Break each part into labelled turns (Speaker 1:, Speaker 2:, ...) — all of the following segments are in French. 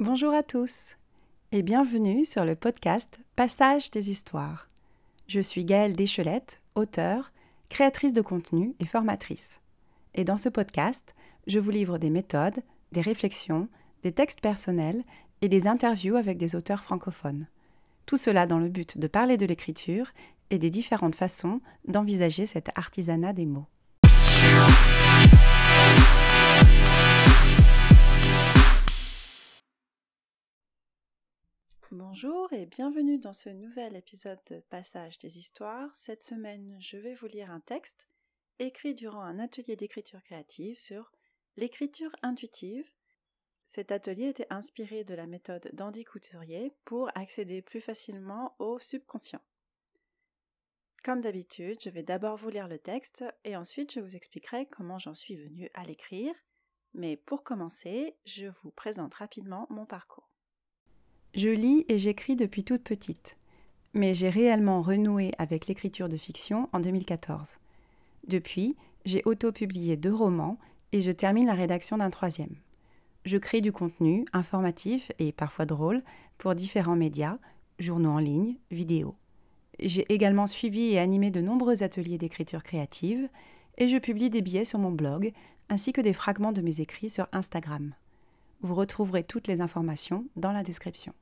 Speaker 1: Bonjour à tous et bienvenue sur le podcast Passage des histoires. Je suis Gaëlle Deschelette, auteure, créatrice de contenu et formatrice. Et dans ce podcast, je vous livre des méthodes, des réflexions, des textes personnels et des interviews avec des auteurs francophones. Tout cela dans le but de parler de l'écriture et des différentes façons d'envisager cet artisanat des mots. Bonjour et bienvenue dans ce nouvel épisode de Passage des Histoires. Cette semaine, je vais vous lire un texte écrit durant un atelier d'écriture créative sur l'écriture intuitive. Cet atelier était inspiré de la méthode d'Andy Couturier pour accéder plus facilement au subconscient. Comme d'habitude, je vais d'abord vous lire le texte et ensuite je vous expliquerai comment j'en suis venue à l'écrire. Mais pour commencer, je vous présente rapidement mon parcours. Je lis et j'écris depuis toute petite, mais j'ai réellement renoué avec l'écriture de fiction en 2014. Depuis, j'ai auto-publié deux romans et je termine la rédaction d'un troisième. Je crée du contenu informatif et parfois drôle pour différents médias, journaux en ligne, vidéos. J'ai également suivi et animé de nombreux ateliers d'écriture créative et je publie des billets sur mon blog ainsi que des fragments de mes écrits sur Instagram. Vous retrouverez toutes les informations dans la description.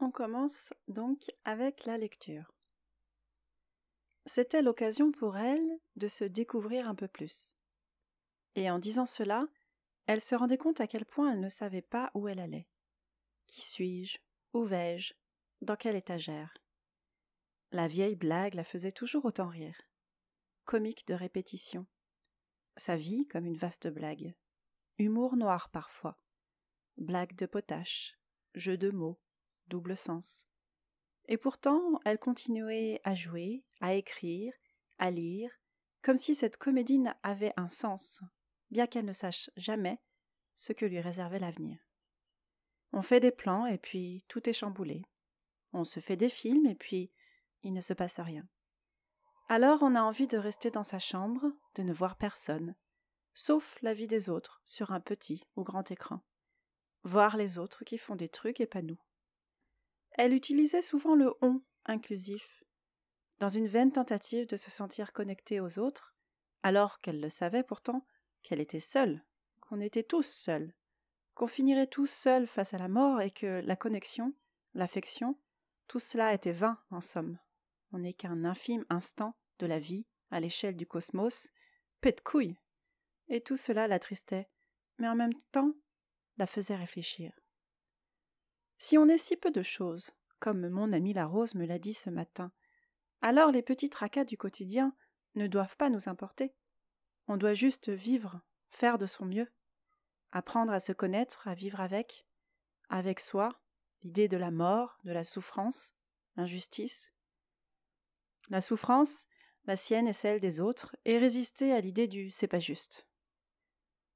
Speaker 1: On commence donc avec la lecture. C'était l'occasion pour elle de se découvrir un peu plus. Et en disant cela, elle se rendait compte à quel point elle ne savait pas où elle allait. Qui suis-je? Où vais-je? Dans quelle étagère? La vieille blague la faisait toujours autant rire. Comique de répétition. Sa vie comme une vaste blague. Humour noir parfois. Blague de potache. Jeu de mots. Double sens. Et pourtant, elle continuait à jouer, à écrire, à lire, comme si cette comédie avait un sens, bien qu'elle ne sache jamais ce que lui réservait l'avenir. On fait des plans et puis tout est chamboulé. On se fait des films et puis il ne se passe rien. Alors on a envie de rester dans sa chambre, de ne voir personne, sauf la vie des autres sur un petit ou grand écran. Voir les autres qui font des trucs et pas nous. Elle utilisait souvent le on inclusif, dans une vaine tentative de se sentir connectée aux autres, alors qu'elle le savait pourtant qu'elle était seule, qu'on était tous seuls, qu'on finirait tous seuls face à la mort et que la connexion, l'affection, tout cela était vain en somme. On n'est qu'un infime instant de la vie à l'échelle du cosmos, pète couille. Et tout cela l'attristait, mais en même temps la faisait réfléchir. Si on est si peu de choses, comme mon ami la rose me l'a dit ce matin, alors les petits tracas du quotidien ne doivent pas nous importer. On doit juste vivre, faire de son mieux, apprendre à se connaître, à vivre avec, avec soi, l'idée de la mort, de la souffrance, l'injustice. La souffrance, la sienne et celle des autres, et résister à l'idée du c'est pas juste.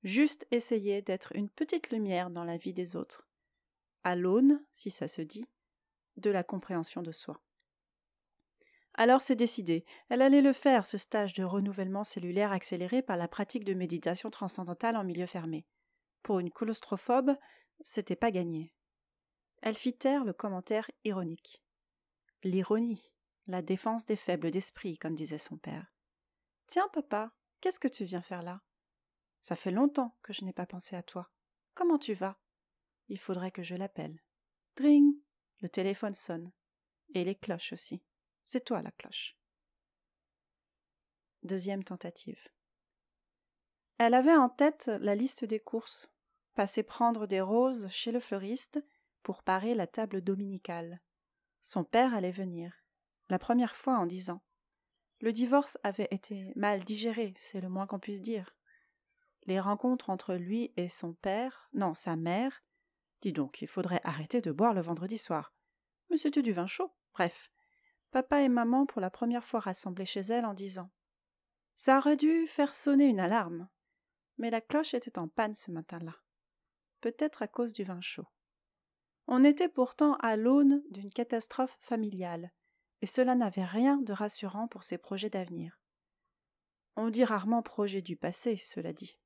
Speaker 1: Juste essayer d'être une petite lumière dans la vie des autres, à l'aune, si ça se dit, de la compréhension de soi. Alors c'est décidé, elle allait le faire, ce stage de renouvellement cellulaire accéléré par la pratique de méditation transcendantale en milieu fermé. Pour une claustrophobe, c'était pas gagné. Elle fit taire le commentaire ironique. L'ironie, la défense des faibles d'esprit, comme disait son père. Tiens, papa, qu'est-ce que tu viens faire là? Ça fait longtemps que je n'ai pas pensé à toi. Comment tu vas? Il faudrait que je l'appelle. Dring Le téléphone sonne. Et les cloches aussi. C'est toi la cloche. Deuxième tentative. Elle avait en tête la liste des courses, passer prendre des roses chez le fleuriste pour parer la table dominicale. Son père allait venir, la première fois en dix ans. Le divorce avait été mal digéré, c'est le moins qu'on puisse dire. Les rencontres entre lui et son père, non, sa mère, Dis donc, il faudrait arrêter de boire le vendredi soir. Mais c'était du vin chaud. Bref. Papa et maman pour la première fois rassemblés chez elle en disant Ça aurait dû faire sonner une alarme. Mais la cloche était en panne ce matin-là. Peut-être à cause du vin chaud. On était pourtant à l'aune d'une catastrophe familiale, et cela n'avait rien de rassurant pour ses projets d'avenir. On dit rarement projet du passé, cela dit.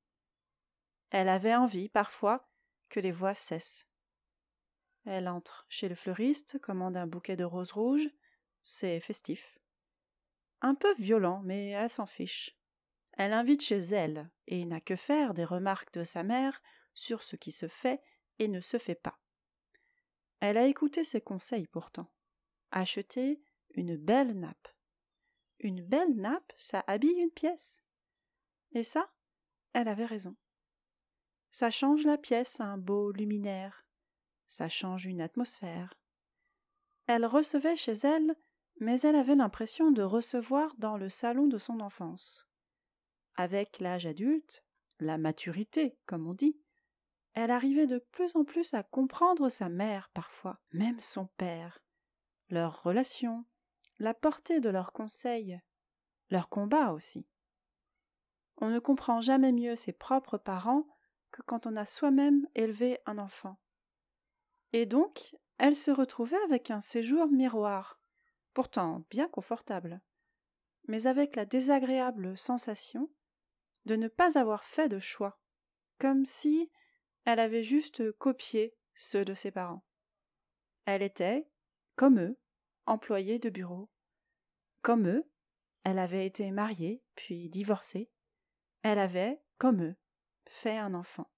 Speaker 1: Elle avait envie, parfois, les voix cessent. Elle entre chez le fleuriste, commande un bouquet de roses rouges. C'est festif. Un peu violent, mais elle s'en fiche. Elle invite chez elle, et n'a que faire des remarques de sa mère sur ce qui se fait et ne se fait pas. Elle a écouté ses conseils pourtant. Acheter une belle nappe. Une belle nappe, ça habille une pièce. Et ça, elle avait raison. Ça change la pièce à un beau luminaire. Ça change une atmosphère. Elle recevait chez elle, mais elle avait l'impression de recevoir dans le salon de son enfance. Avec l'âge adulte, la maturité, comme on dit, elle arrivait de plus en plus à comprendre sa mère parfois, même son père, leurs relations, la portée de leurs conseils, leurs combats aussi. On ne comprend jamais mieux ses propres parents quand on a soi-même élevé un enfant. Et donc, elle se retrouvait avec un séjour miroir, pourtant bien confortable, mais avec la désagréable sensation de ne pas avoir fait de choix, comme si elle avait juste copié ceux de ses parents. Elle était, comme eux, employée de bureau. Comme eux, elle avait été mariée, puis divorcée. Elle avait, comme eux, fait un enfant.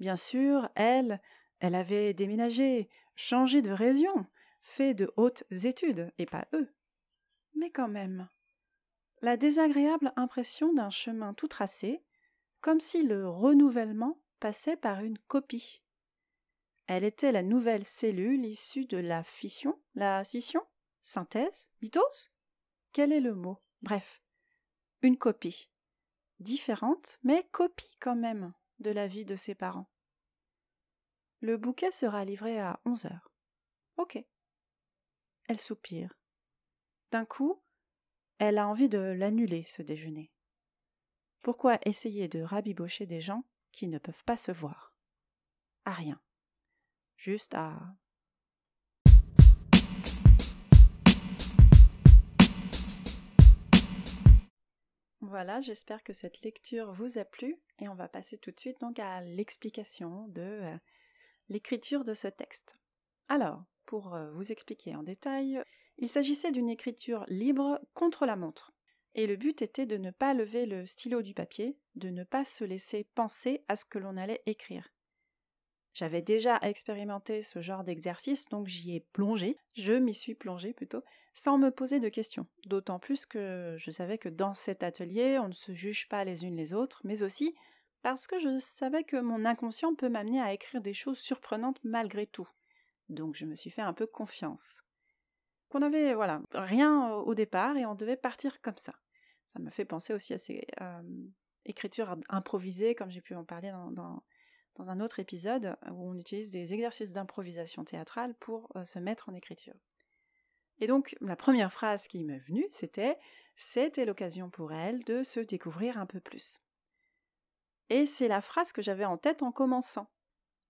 Speaker 1: Bien sûr, elle, elle avait déménagé, changé de région, fait de hautes études, et pas eux. Mais quand même, la désagréable impression d'un chemin tout tracé, comme si le renouvellement passait par une copie. Elle était la nouvelle cellule issue de la fission, la scission, synthèse, mitose? Quel est le mot? Bref, une copie. Différente, mais copie quand même de la vie de ses parents. Le bouquet sera livré à onze heures. Ok. Elle soupire. D'un coup, elle a envie de l'annuler, ce déjeuner. Pourquoi essayer de rabibocher des gens qui ne peuvent pas se voir? À rien. Juste à Voilà, j'espère que cette lecture vous a plu et on va passer tout de suite donc à l'explication de euh, l'écriture de ce texte. Alors, pour euh, vous expliquer en détail, il s'agissait d'une écriture libre contre la montre. Et le but était de ne pas lever le stylo du papier, de ne pas se laisser penser à ce que l'on allait écrire. J'avais déjà expérimenté ce genre d'exercice, donc j'y ai plongé, je m'y suis plongé plutôt, sans me poser de questions. D'autant plus que je savais que dans cet atelier, on ne se juge pas les unes les autres, mais aussi parce que je savais que mon inconscient peut m'amener à écrire des choses surprenantes malgré tout. Donc je me suis fait un peu confiance. Qu'on avait, voilà, rien au départ et on devait partir comme ça. Ça me fait penser aussi à ces euh, écritures improvisées, comme j'ai pu en parler dans, un autre épisode, où on utilise des exercices d'improvisation théâtrale pour euh, se mettre en écriture. Et donc, la première phrase qui m'est venue, c'était C'était l'occasion pour elle de se découvrir un peu plus. Et c'est la phrase que j'avais en tête en commençant.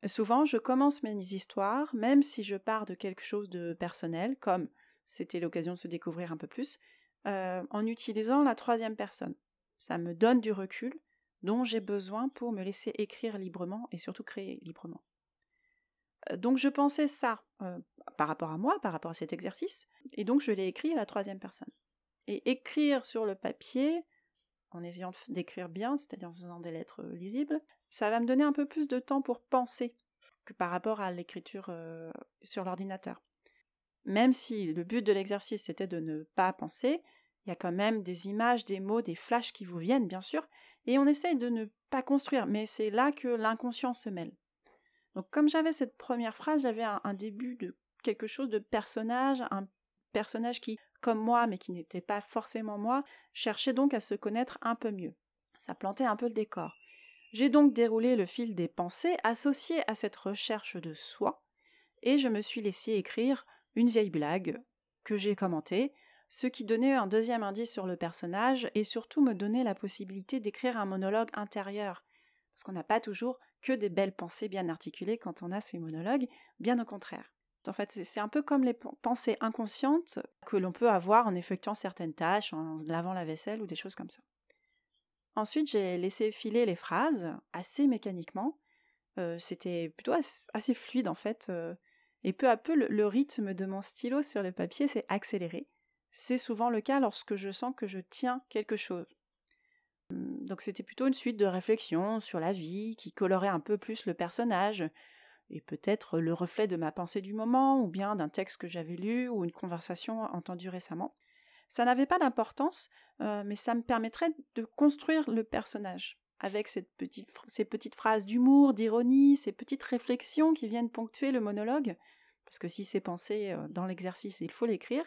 Speaker 1: Souvent, je commence mes histoires, même si je pars de quelque chose de personnel, comme c'était l'occasion de se découvrir un peu plus, euh, en utilisant la troisième personne. Ça me donne du recul dont j'ai besoin pour me laisser écrire librement et surtout créer librement. Euh, donc je pensais ça euh, par rapport à moi, par rapport à cet exercice, et donc je l'ai écrit à la troisième personne. Et écrire sur le papier, en essayant d'écrire bien, c'est-à-dire en faisant des lettres lisibles, ça va me donner un peu plus de temps pour penser que par rapport à l'écriture sur l'ordinateur. Même si le but de l'exercice était de ne pas penser, il y a quand même des images, des mots, des flashs qui vous viennent, bien sûr, et on essaye de ne pas construire, mais c'est là que l'inconscient se mêle. Donc comme j'avais cette première phrase, j'avais un, début de quelque chose de personnage, un personnage qui, comme moi, mais qui n'était pas forcément moi, cherchait donc à se connaître un peu mieux. Ça plantait un peu le décor. J'ai donc déroulé le fil des pensées associées à cette recherche de soi, et je me suis laissé écrire une vieille blague que j'ai commentée, ce qui donnait un deuxième indice sur le personnage et surtout me donnait la possibilité d'écrire un monologue intérieur, parce qu'on n'a pas toujours que des belles pensées bien articulées quand on a ces monologues, bien au contraire. En fait, c'est un peu comme les pensées inconscientes que l'on peut avoir en effectuant certaines tâches, en lavant la vaisselle ou des choses comme ça. Ensuite, j'ai laissé filer les phrases assez mécaniquement. Euh, c'était plutôt assez, fluide en fait. Euh, et peu à peu, le, rythme de mon stylo sur le papier s'est accéléré. C'est souvent le cas lorsque je sens que je tiens quelque chose. Hum, donc c'était plutôt une suite de réflexions sur la vie qui colorait un peu plus le personnage, et peut-être le reflet de ma pensée du moment, ou bien d'un texte que j'avais lu, ou une conversation entendue récemment. Ça n'avait pas d'importance, euh, mais ça me permettrait de construire le personnage, avec ces petites phrases d'humour, d'ironie, ces petites réflexions qui viennent ponctuer le monologue, parce que si c'est pensé euh, dans l'exercice, il faut l'écrire,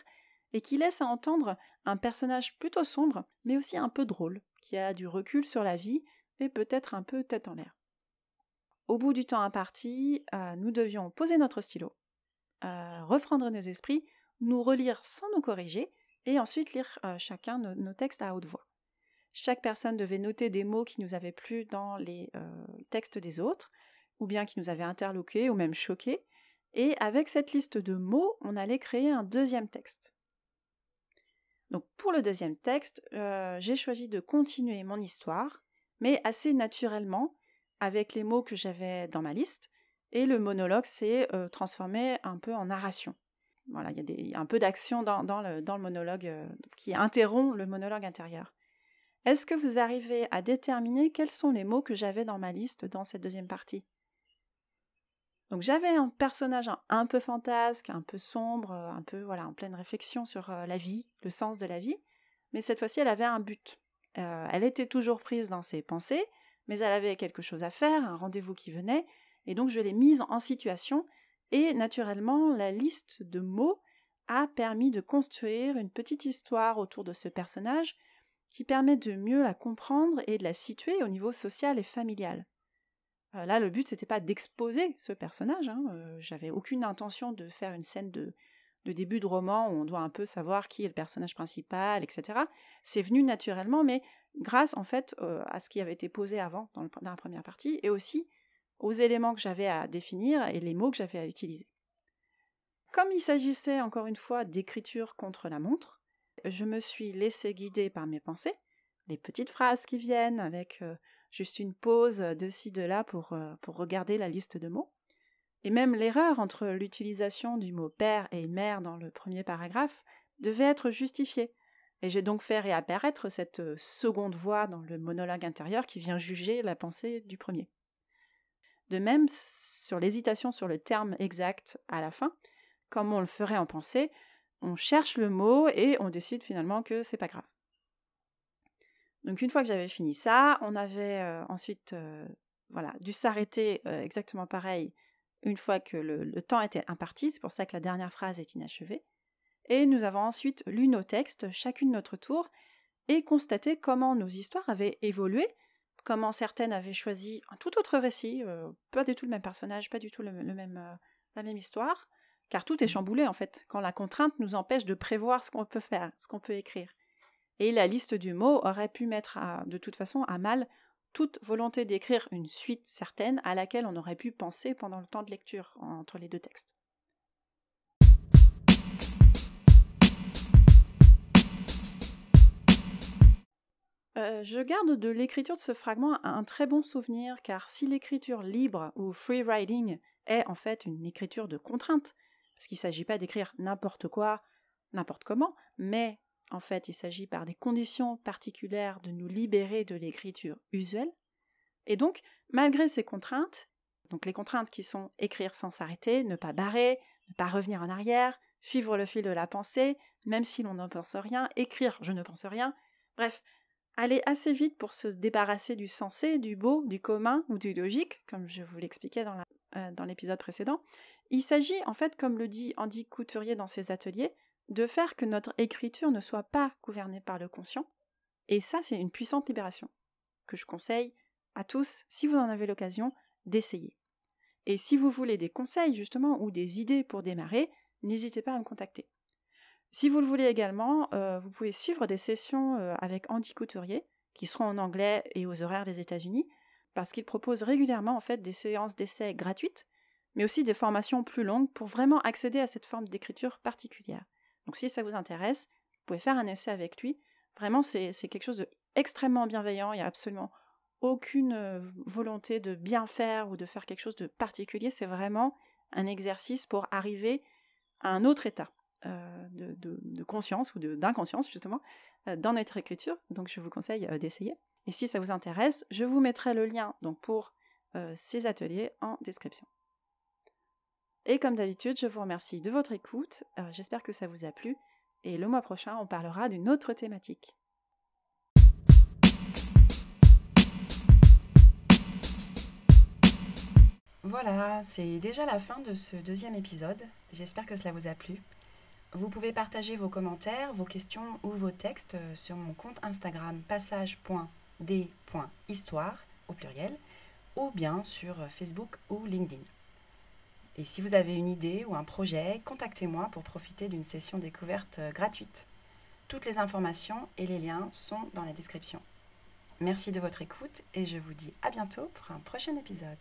Speaker 1: et qui laisse à entendre un personnage plutôt sombre, mais aussi un peu drôle, qui a du recul sur la vie, et peut-être un peu tête en l'air. Au bout du temps imparti, euh, nous devions poser notre stylo, euh, reprendre nos esprits, nous relire sans nous corriger, et ensuite lire euh, chacun nos, textes à haute voix. Chaque personne devait noter des mots qui nous avaient plu dans les textes des autres, ou bien qui nous avaient interloqués ou même choqués, et avec cette liste de mots, on allait créer un deuxième texte. Donc pour le deuxième texte, j'ai choisi de continuer mon histoire, mais assez naturellement, avec les mots que j'avais dans ma liste, et le monologue s'est euh, transformé un peu en narration. Voilà, il y a un peu d'action dans, le, monologue euh, qui interrompt le monologue intérieur. Est-ce que vous arrivez à déterminer quels sont les mots que j'avais dans ma liste dans cette deuxième partie? Donc j'avais un personnage un, peu fantasque, un peu sombre, un peu voilà en pleine réflexion sur euh, la vie, le sens de la vie, mais cette fois-ci elle avait un but. elle était toujours prise dans ses pensées, mais elle avait quelque chose à faire, un rendez-vous qui venait, et donc je l'ai mise en situation, et naturellement la liste de mots a permis de construire une petite histoire autour de ce personnage qui permet de mieux la comprendre et de la situer au niveau social et familial. Euh, là, le but, c'était pas d'exposer ce personnage, hein, euh, j'avais aucune intention de faire une scène de, début de roman où on doit un peu savoir qui est le personnage principal, etc. C'est venu naturellement, mais grâce en fait euh, à ce qui avait été posé avant dans, la première partie, et aussi aux éléments que j'avais à définir et les mots que j'avais à utiliser. Comme il s'agissait encore une fois d'écriture contre la montre, je me suis laissé guider par mes pensées, les petites phrases qui viennent avec juste une pause de ci, de là pour, pour regarder la liste de mots. Et même l'erreur entre l'utilisation du mot père et mère dans le premier paragraphe devait être justifiée. Et j'ai donc fait réapparaître cette seconde voix dans le monologue intérieur qui vient juger la pensée du premier. De même, sur l'hésitation sur le terme exact à la fin, comme on le ferait en pensée, on cherche le mot et on décide finalement que c'est pas grave. Donc une fois que j'avais fini ça, on avait euh, ensuite euh, voilà, dû s'arrêter exactement pareil une fois que le, temps était imparti, c'est pour ça que la dernière phrase est inachevée. Et nous avons ensuite lu nos textes, chacune notre tour, et constaté comment nos histoires avaient évolué, comment certaines avaient choisi un tout autre récit, euh, pas du tout le même personnage, pas du tout le, même, euh, la même histoire, car tout est chamboulé en fait, quand la contrainte nous empêche de prévoir ce qu'on peut faire, ce qu'on peut écrire. Et la liste du mot aurait pu mettre de toute façon à mal toute volonté d'écrire une suite certaine à laquelle on aurait pu penser pendant le temps de lecture entre les deux textes. Euh, je garde de l'écriture de ce fragment un très bon souvenir car si l'écriture libre ou free writing est en fait une écriture de contrainte, parce qu'il ne s'agit pas d'écrire n'importe quoi, n'importe comment, mais en fait, il s'agit par des conditions particulières de nous libérer de l'écriture usuelle. Et donc, malgré ces contraintes, donc les contraintes qui sont écrire sans s'arrêter, ne pas barrer, ne pas revenir en arrière, suivre le fil de la pensée, même si l'on n'en pense rien, écrire je ne pense rien, bref, aller assez vite pour se débarrasser du sensé, du beau, du commun ou du logique, comme je vous l'expliquais euh, dans l'épisode précédent. Il s'agit, en fait, comme le dit Andy Couturier dans ses ateliers, de faire que notre écriture ne soit pas gouvernée par le conscient. Et ça, c'est une puissante libération, que je conseille à tous, si vous en avez l'occasion, d'essayer. Et si vous voulez des conseils, justement, ou des idées pour démarrer, n'hésitez pas à me contacter. Si vous le voulez également, euh, vous pouvez suivre des sessions euh, avec Andy Couturier, qui seront en anglais et aux horaires des États-Unis, parce qu'il propose régulièrement en fait des séances d'essai gratuites, mais aussi des formations plus longues pour vraiment accéder à cette forme d'écriture particulière. Donc si ça vous intéresse, vous pouvez faire un essai avec lui. Vraiment, c'est quelque chose d'extrêmement bienveillant, il n'y a absolument aucune euh, volonté de bien faire ou de faire quelque chose de particulier, c'est vraiment un exercice pour arriver à un autre état euh, de, conscience ou d'inconscience justement euh, dans notre écriture. Donc je vous conseille d'essayer. Et si ça vous intéresse, je vous mettrai le lien donc, pour ces ateliers en description. Et comme d'habitude, je vous remercie de votre écoute. J'espère que ça vous a plu. Et le mois prochain, on parlera d'une autre thématique. Voilà, c'est déjà la fin de ce deuxième épisode. J'espère que cela vous a plu. Vous pouvez partager vos commentaires, vos questions ou vos textes sur mon compte Instagram passage.d.histoire au pluriel ou bien sur Facebook ou LinkedIn. Et si vous avez une idée ou un projet, contactez-moi pour profiter d'une session découverte euh, gratuite. Toutes les informations et les liens sont dans la description. Merci de votre écoute et je vous dis à bientôt pour un prochain épisode.